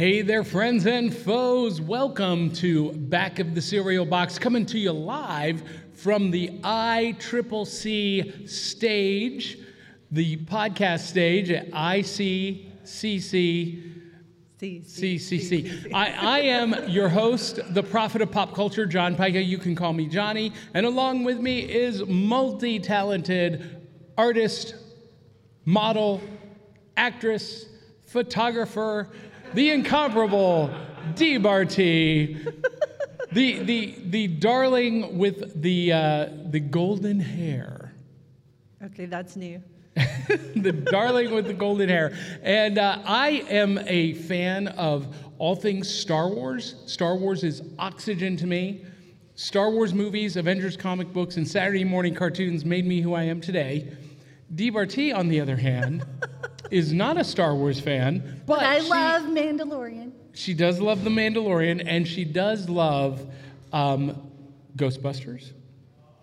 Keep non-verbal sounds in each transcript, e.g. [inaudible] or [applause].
Hey there, friends and foes. Welcome to Back of the Cereal Box, coming to you live from the ICCC stage, the podcast stage at ICCC. CCC. I, I am your host, the prophet of pop culture, John Pica. You can call me Johnny. And along with me is multi talented artist, model, actress, photographer, the incomparable Dee Barty, [laughs] the, the, the darling with the, uh, the golden hair. Okay, that's new. [laughs] the darling with the golden hair. And uh, I am a fan of all things Star Wars. Star Wars is oxygen to me. Star Wars movies, Avengers comic books, and Saturday morning cartoons made me who I am today. Dee Barty, on the other hand, [laughs] is not a Star Wars fan, but, But I she, love Mandalorian. she does love The Mandalorian, and she does love um, Ghostbusters,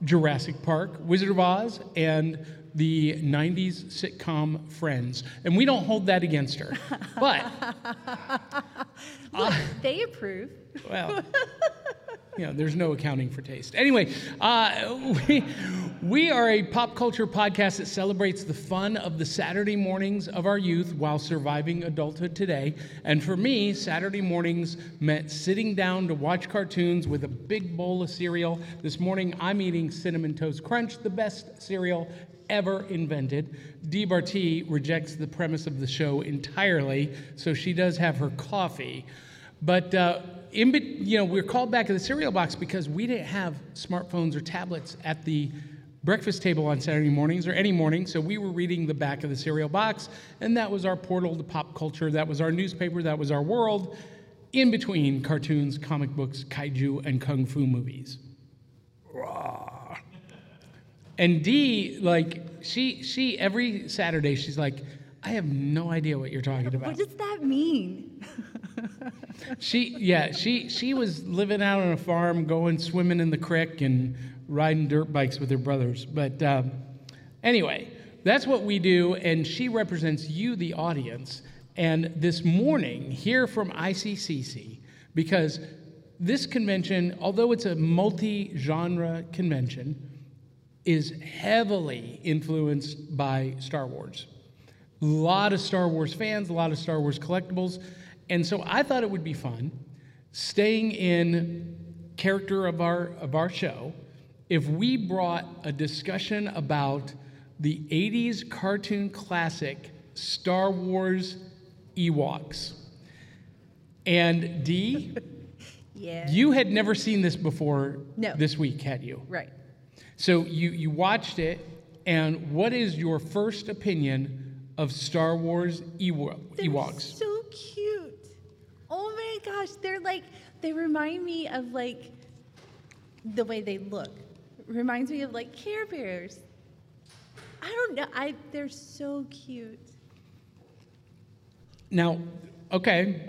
Jurassic Park, Wizard of Oz, and the 90s sitcom Friends. And we don't hold that against her. [laughs] But, Look, they approve. well, [laughs] you know, there's no accounting for taste. Anyway, uh, we, we are a pop culture podcast that celebrates the fun of the Saturday mornings of our youth while surviving adulthood today. And for me, Saturday mornings meant sitting down to watch cartoons with a big bowl of cereal. This morning, I'm eating Cinnamon Toast Crunch, the best cereal ever invented. Dee Barty rejects the premise of the show entirely, so she does have her coffee. But uh, in, you know, we're called back to the cereal box because we didn't have smartphones or tablets at the breakfast table on Saturday mornings or any morning. So we were reading the back of the cereal box, and that was our portal to pop culture. That was our newspaper. That was our world. In between cartoons, comic books, kaiju, and kung fu movies. And Dee, like, she she every Saturday she's like, I have no idea what you're talking about. What does that mean? [laughs] She yeah, she she was living out on a farm, going swimming in the creek and riding dirt bikes with her brothers. But um, anyway, that's what we do, and she represents you, the audience. And this morning, here from ICCC, because this convention, although it's a multi-genre convention, is heavily influenced by Star Wars. A lot of Star Wars fans, a lot of Star Wars collectibles. And so I thought it would be fun staying in character of our of our show if we brought a discussion about the 80s cartoon classic Star Wars Ewoks. And Dee, [laughs] Yeah. you had never seen this before No. this week, had you? right. So you, you watched it, and what is your first opinion of Star Wars They're Ewoks? so gosh, they're like they remind me of like the way they look. Reminds me of like Care Bears. I don't know. I they're so cute. Now, okay,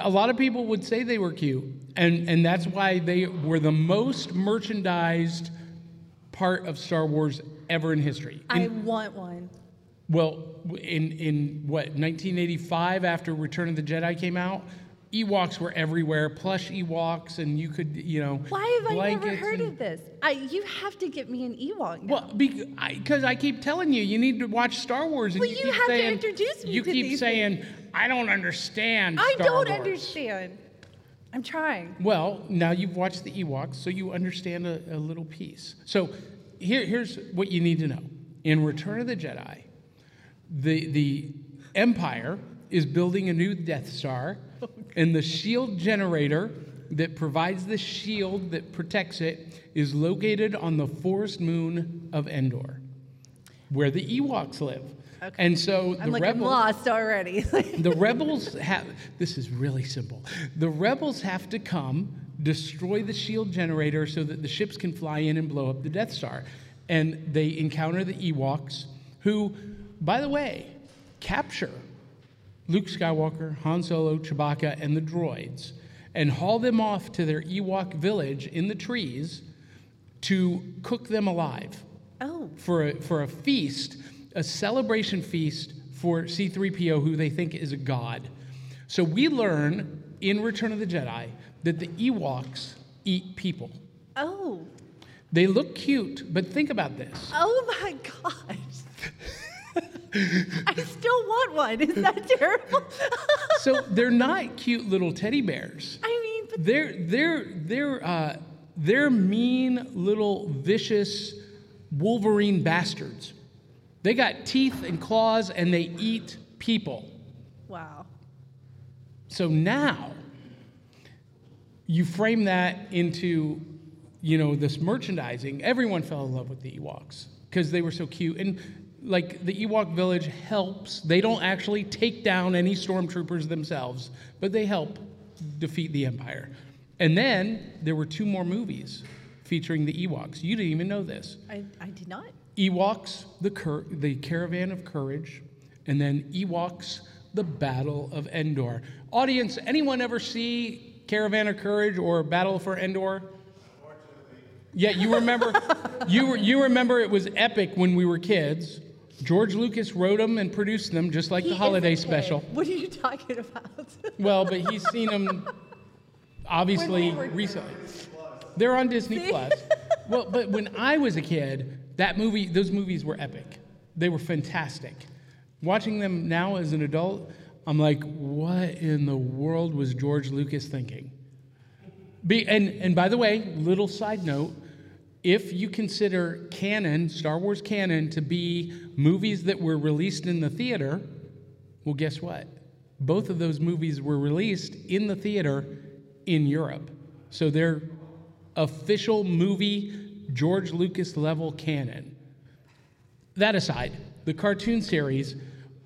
a lot of people would say they were cute, and, and that's why they were the most merchandised part of Star Wars ever in history. I In- want one. Well, in in what 1985, after Return of the Jedi came out, Ewoks were everywhere. Plush Ewoks, and you could, you know, Why have I never heard and- of this? I you have to get me an Ewok now. Well, because I, keep telling you, you need to watch Star Wars, and Well, you, you keep have to saying, introduce me You to keep saying, I don't understand. I Star don't Wars." understand. I'm trying. Well, now you've watched the Ewoks, so you understand a, a little piece. So here, here's what you need to know: in Return of the Jedi, the the Empire is building a new Death Star, and the shield generator that provides the shield that protects it is located on the forest moon of Endor, where the Ewoks live. Okay. And so I'm the like rebels, I'm lost already. [laughs] the [laughs] rebels have this is really simple the rebels have to come destroy the shield generator so that the ships can fly in and blow up the death star and they encounter the ewoks who by the way capture luke skywalker han solo chewbacca and the droids and haul them off to their ewok village in the trees to cook them alive oh, for a, for a feast, a celebration feast for C3PO, who they think is a god. So we learn in Return of the Jedi that the Ewoks eat people. Oh. They look cute, but think about this. Oh my [laughs] gosh. I still want one. Is that [laughs] terrible? [laughs] So they're not cute little teddy bears. I mean, but They're they're they're uh, they're mean little vicious Wolverine bastards. They got teeth and claws and they eat people. wow. So now you frame that into you know this merchandising. Everyone fell in love with the Ewoks because they were so cute and like the Ewok village helps. They don't actually take down any stormtroopers themselves, but they help defeat the empire. And then there were two more movies featuring the Ewoks. You didn't even know this. I, I did not. Ewoks, the, cur- the Caravan of Courage, and then Ewoks, the Battle of Endor. Audience, anyone ever see Caravan of Courage or Battle for Endor? Yeah, you remember, [laughs] you, you remember it was epic when we were kids. George Lucas wrote them and produced them just like He the holiday special. What are you talking about? [laughs] Well, but he's seen them obviously we recently. They're on Disney Plus. Well, but when I was a kid, that movie, those movies were epic. They were fantastic. Watching them now as an adult, I'm like, what in the world was George Lucas thinking? Be, and, and by the way, little side note if you consider canon, Star Wars canon, to be movies that were released in the theater, well, guess what? Both of those movies were released in the theater in Europe. So they're official movie, George Lucas level canon. That aside, the cartoon series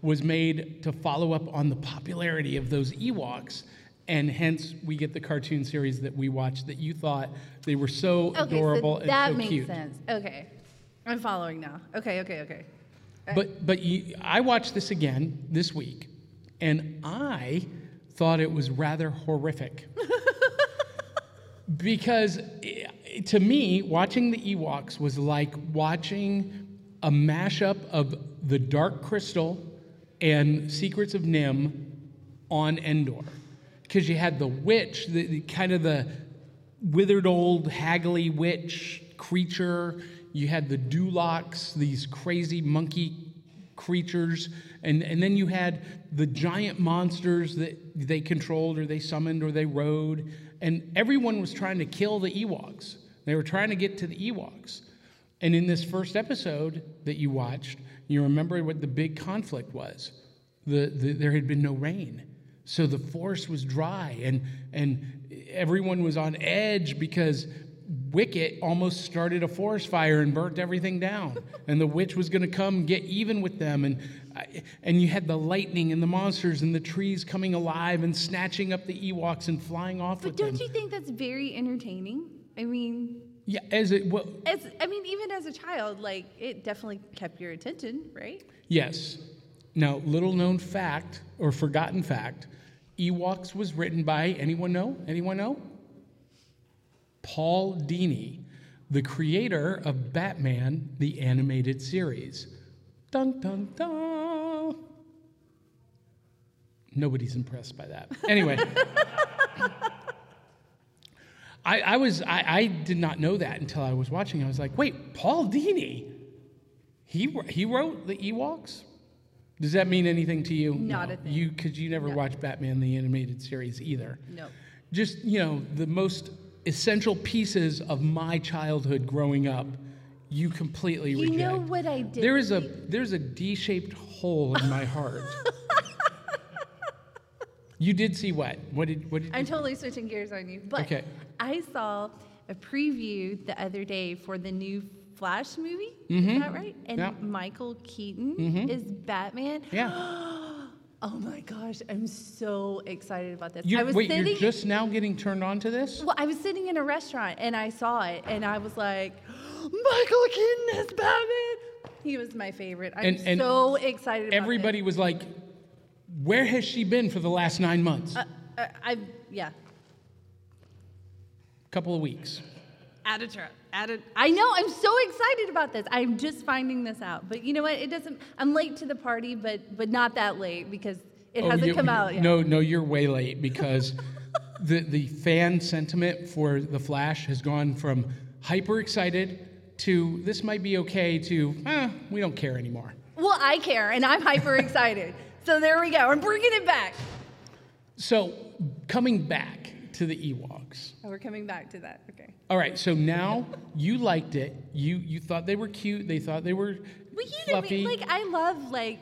was made to follow up on the popularity of those Ewoks, and hence we get the cartoon series that we watched that you thought they were so okay, adorable so that and so makes cute. sense. Okay. I'm following now. Okay, okay, okay. But but you, I watched this again this week, and I thought it was rather horrific. [laughs] because eh, to me, watching the Ewoks was like watching a mashup of The Dark Crystal and Secrets of NIMH on Endor. Because you had the witch, the, the kind of the withered old haggly witch creature. You had the Duloks, these crazy monkey creatures. And, and then you had the giant monsters that they controlled or they summoned or they rode. And everyone was trying to kill the Ewoks. They were trying to get to the Ewoks. And in this first episode that you watched, you remember what the big conflict was. The, the, there had been no rain. So the forest was dry, and, and everyone was on edge because Wicket almost started a forest fire and burnt everything down. [laughs] and the witch was going to come get even with them. And, and you had the lightning and the monsters and the trees coming alive and snatching up the Ewoks and flying off But with don't them. you think that's very entertaining? I mean, Yeah, as it well, as I mean, even as a child, like it definitely kept your attention, right? Yes. Now, little known fact or forgotten fact Ewoks was written by anyone know? Anyone know? Paul Dini, the creator of Batman, the animated series. Dun dun dun. Nobody's impressed by that. Anyway. [laughs] I, I was I, I did not know that until I was watching. I was like, wait, Paul Dini? He he wrote the Ewoks. Does that mean anything to you? Not No. a thing. You because you never No. watched Batman the animated series either. No. Just you know the most essential pieces of my childhood growing up. You completely You reject. know what I did? There is a there's a D-shaped hole in my heart. [laughs] you did see what? What did what did? I'm totally switching gears on you, but Okay. I saw a preview the other day for the new Flash movie. Mhm. Is that right? And Yeah. Michael Keaton Mhm. is Batman. yeah. [gasps] Oh my gosh, I'm so excited about this. You, I was wait, sitting. you're just now getting turned on to this? well, I was sitting in a restaurant and I saw it and I was like, [gasps] Michael Keaton is Batman. He was my favorite. I'm And- and so excited. About Everybody was like, "Where has she been for the last nine months? This. Uh, uh, I yeah. couple of weeks." Add a truck. Add a. I know. I'm so excited about this. I'm just finding this out. But you know what? It doesn't. I'm late to the party, but but not that late because It Oh, hasn't you- come out yet. No, no, you're way late because [laughs] the the fan sentiment for the Flash has gone from hyper excited to this might be okay to eh, we don't care anymore. Well, I care, and I'm hyper excited. [laughs] so there we go. I'm bringing it back. So coming back to the Ewoks. Oh, we're coming back to that. Okay. All right, so now you liked it. You you thought they were cute. They thought they were Well, you fluffy. me, like I love like,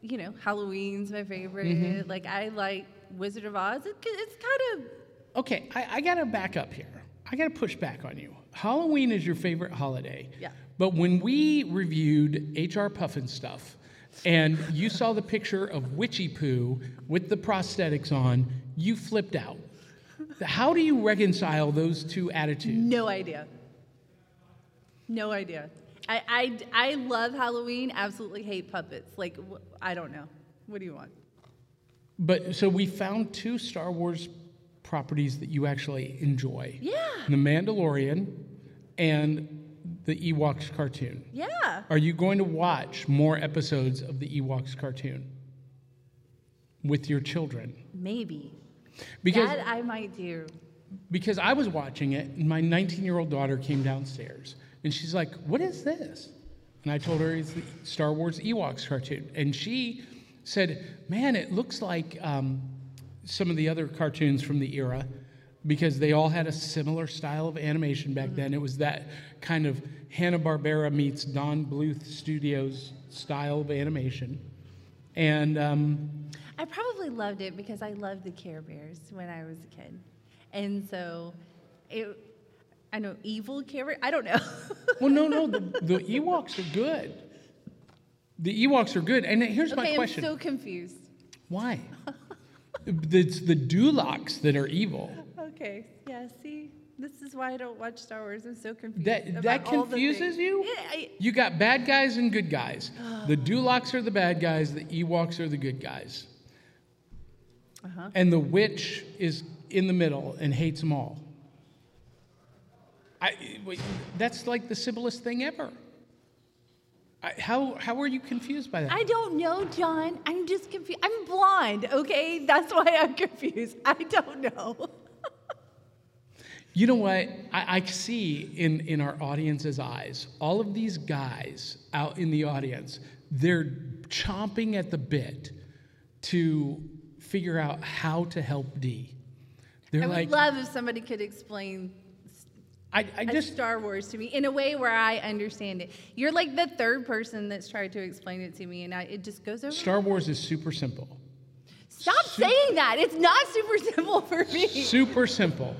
you know, Halloween's my favorite. Mm-hmm. Like I like Wizard of Oz. It, it's kind of Okay, I, I gotta back up here. I gotta push back on you. Halloween is your favorite holiday. Yeah. But when we reviewed HR Pufnstuf, and you saw the picture of Witchiepoo with the prosthetics on, you flipped out. How do you reconcile those two attitudes? no idea. No idea. I, I, I love Halloween. Absolutely hate puppets. Like I don't know. What do you want? But so we found two Star Wars properties that you actually enjoy. Yeah. The Mandalorian and the Ewoks cartoon. Yeah. Are you going to watch more episodes of the Ewoks cartoon with your children? Maybe. Because that I might do. because I was watching it and my 19-year-old daughter came downstairs and she's like, "What is this?" And I told her it's the Star Wars Ewoks cartoon, and she said, "Man, it looks like um, some of the other cartoons from the era." Because they all had a similar style of animation back then. It was that kind of Hanna Barbera meets Don Bluth Studios style of animation, and um, I probably loved it because I loved the Care Bears when I was a kid, and so it. I know evil Care Bears. I don't know. [laughs] Well, no, no, the, the Ewoks are good. The Ewoks are good. And here's my question. I'm so confused. Why? it's the Duloks that are evil. Okay, yeah. See, this is why I don't watch Star Wars. I'm so confused. That, that confuses you? Yeah, I, You got bad guys and good guys. [gasps] The Duloks are the bad guys, the Ewoks are the good guys. Uh-huh. And the witch is in the middle and hates them all. I, that's like the simplest thing ever. I, how, how are you confused by that? I don't know, John. I'm just confused. I'm blind. Okay, that's why I'm [laughs] confused. I don't know. You know what? I, I see in, in our audience's eyes, all of these guys out in the audience, they're chomping at the bit to figure out how to help Dee. They're I would like, love if somebody could explain I, I just, Star Wars to me in a way where I understand it. You're like the third person that's tried to explain it to me, and I, it just goes over. Star Wars is super simple. Stop saying that. It's not super simple for me. Super simple.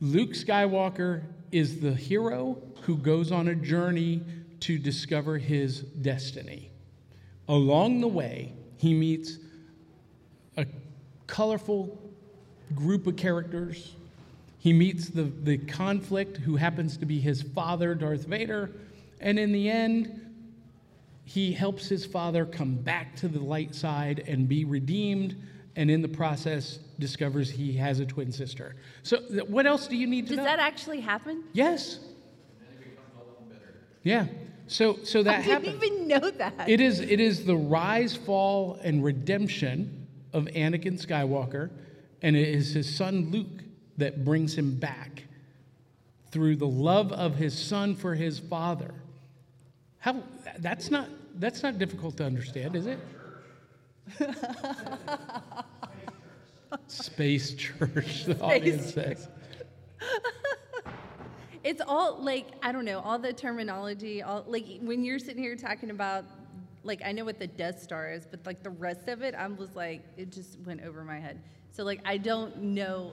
Luke Skywalker is the hero who goes on a journey to discover his destiny. Along the way, he meets colorful group of characters. He meets the, the conflict who happens to be his father, Darth Vader. And in the end, he helps his father come back to the light side and be redeemed. And in the process, discovers he has a twin sister. So, th- what else do you need to know? Does know? that actually happen? yes. Yeah. So, so that I didn't happens. even know that. It is, it is the rise, fall, and redemption of Anakin Skywalker, and it is his son Luke that brings him back through the love of his son for his father. How, that's, not, that's not difficult to understand, is it? Space Church, [laughs] the audience says. It's all like I don't know all the terminology. All like when you're sitting here talking about like I know what the Death Star is, but like the rest of it, I was like it just went over my head. So like I don't know.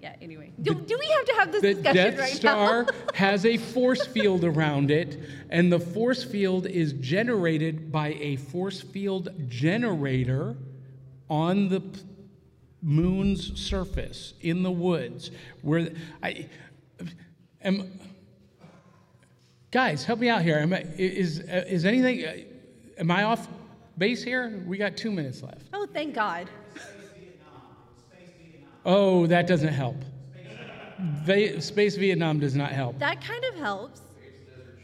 Yeah. Anyway, do, do we have to have this The discussion Death right Star now? [laughs] has a force field around it, and the force field is generated by a force field generator on the moon's surface in the woods. Where I am. Guys, help me out here. Am I, is is anything? Am I off base here? We got two minutes left. oh, thank God. Oh, that doesn't help. Space Vietnam does not help. That kind of helps.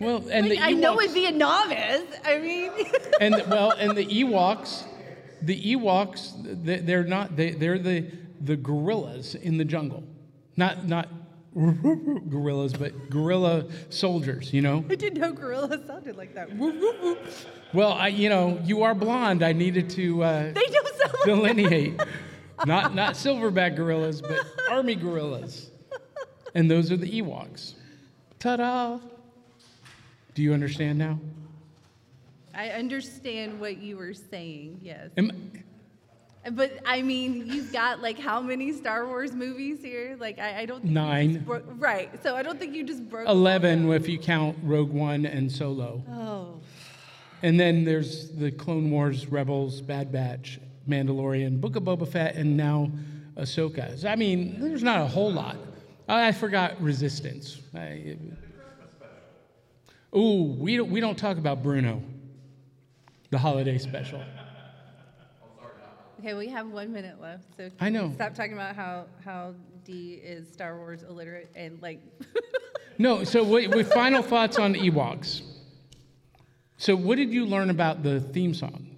Well, and Like, the I know be a novice. I mean, [laughs] and well, and the Ewoks, the Ewoks, they- they're not. They, they're the the gorillas in the jungle, not not [laughs] gorillas, but gorilla soldiers. You know. I didn't know gorilla [laughs] sounded like that. Well, I, you know, you are blonde. I needed to uh, They don't sound like delineate. not not silverback gorillas, but [laughs] army gorillas, and those are the Ewoks. Ta-da! Do you understand now? I understand what you were saying, yes. Am, But I mean, you've got like how many Star Wars movies here? Like, I, I don't think you Nine. just bro- right. So I don't think you just broke. 11 if you count Rogue One and Solo. Oh, And then there's the Clone Wars, Rebels, Bad Batch, Mandalorian, Book of Boba Fett, and now Ahsoka. So, I mean, there's not a whole lot. I I forgot Resistance. I, ooh, we don't, we don't talk about Bruno, the holiday special. Okay. We have one minute left, so I know. stop talking about how how Dee is Star Wars illiterate and like. [laughs] No, so what, what final thoughts on Ewoks? So, what did you learn about the theme song?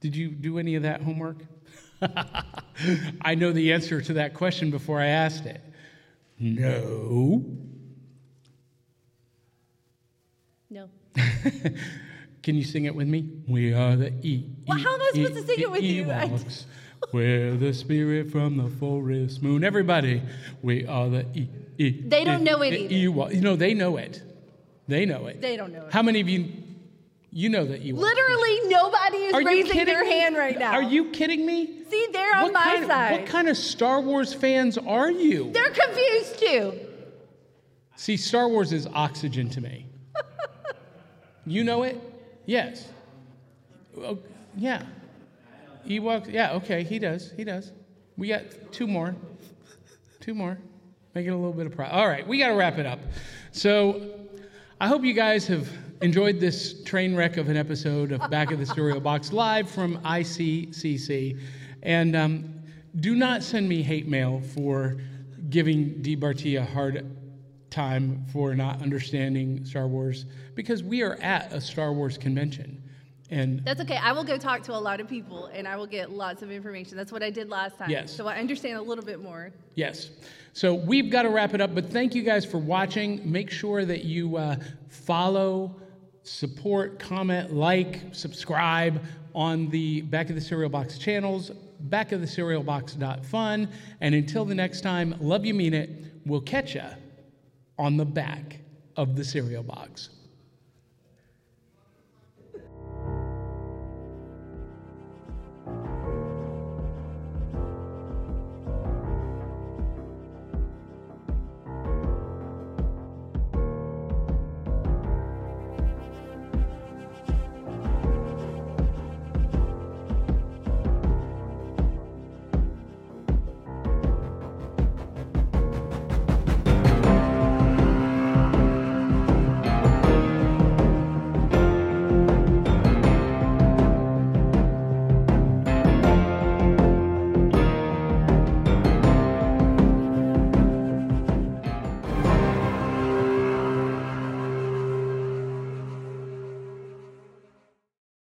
Did you do any of that homework? [laughs] I know the answer to that question before I asked it. No. no. [laughs] Can you sing it with me? We are the E. Well, E- how am I supposed E- to sing it with E- you? Ewoks. [laughs] We're the spirit from the forest moon. Everybody, we are the E. E They don't E- know it E- Ewok. You know, they know it. They know it. They don't know it. How many of you, you know the Ewoks? Literally, nobody is Are raising their me? hand right now. Are you kidding me? See, they're on what my kind side. What kind of Star Wars fans are you? They're confused too. See, Star Wars is oxygen to me. [laughs] you know it? Yes. Oh, yeah. Ewoks, yeah, okay, he does. He does. We got two more. Two more. Make it a little bit of pride. All right, we got to wrap it up. So I hope you guys have enjoyed this train wreck of an episode of Back of the Stereo Box [laughs] live from ICCC. And um, do not send me hate mail for giving Dee. A hard time for not understanding Star Wars because we are at a Star Wars convention. And That's okay. I will go talk to a lot of people and I will get lots of information. That's what I did last time. Yes. So I understand a little bit more. Yes. So we've got to wrap it up, but thank you guys for watching. Make sure that you uh, follow, support, comment, like, subscribe on the Back of the Cereal Box channels, backofthecerealbox.fun. And until the next time, love you, mean it. We'll catch ya on the back of the cereal box.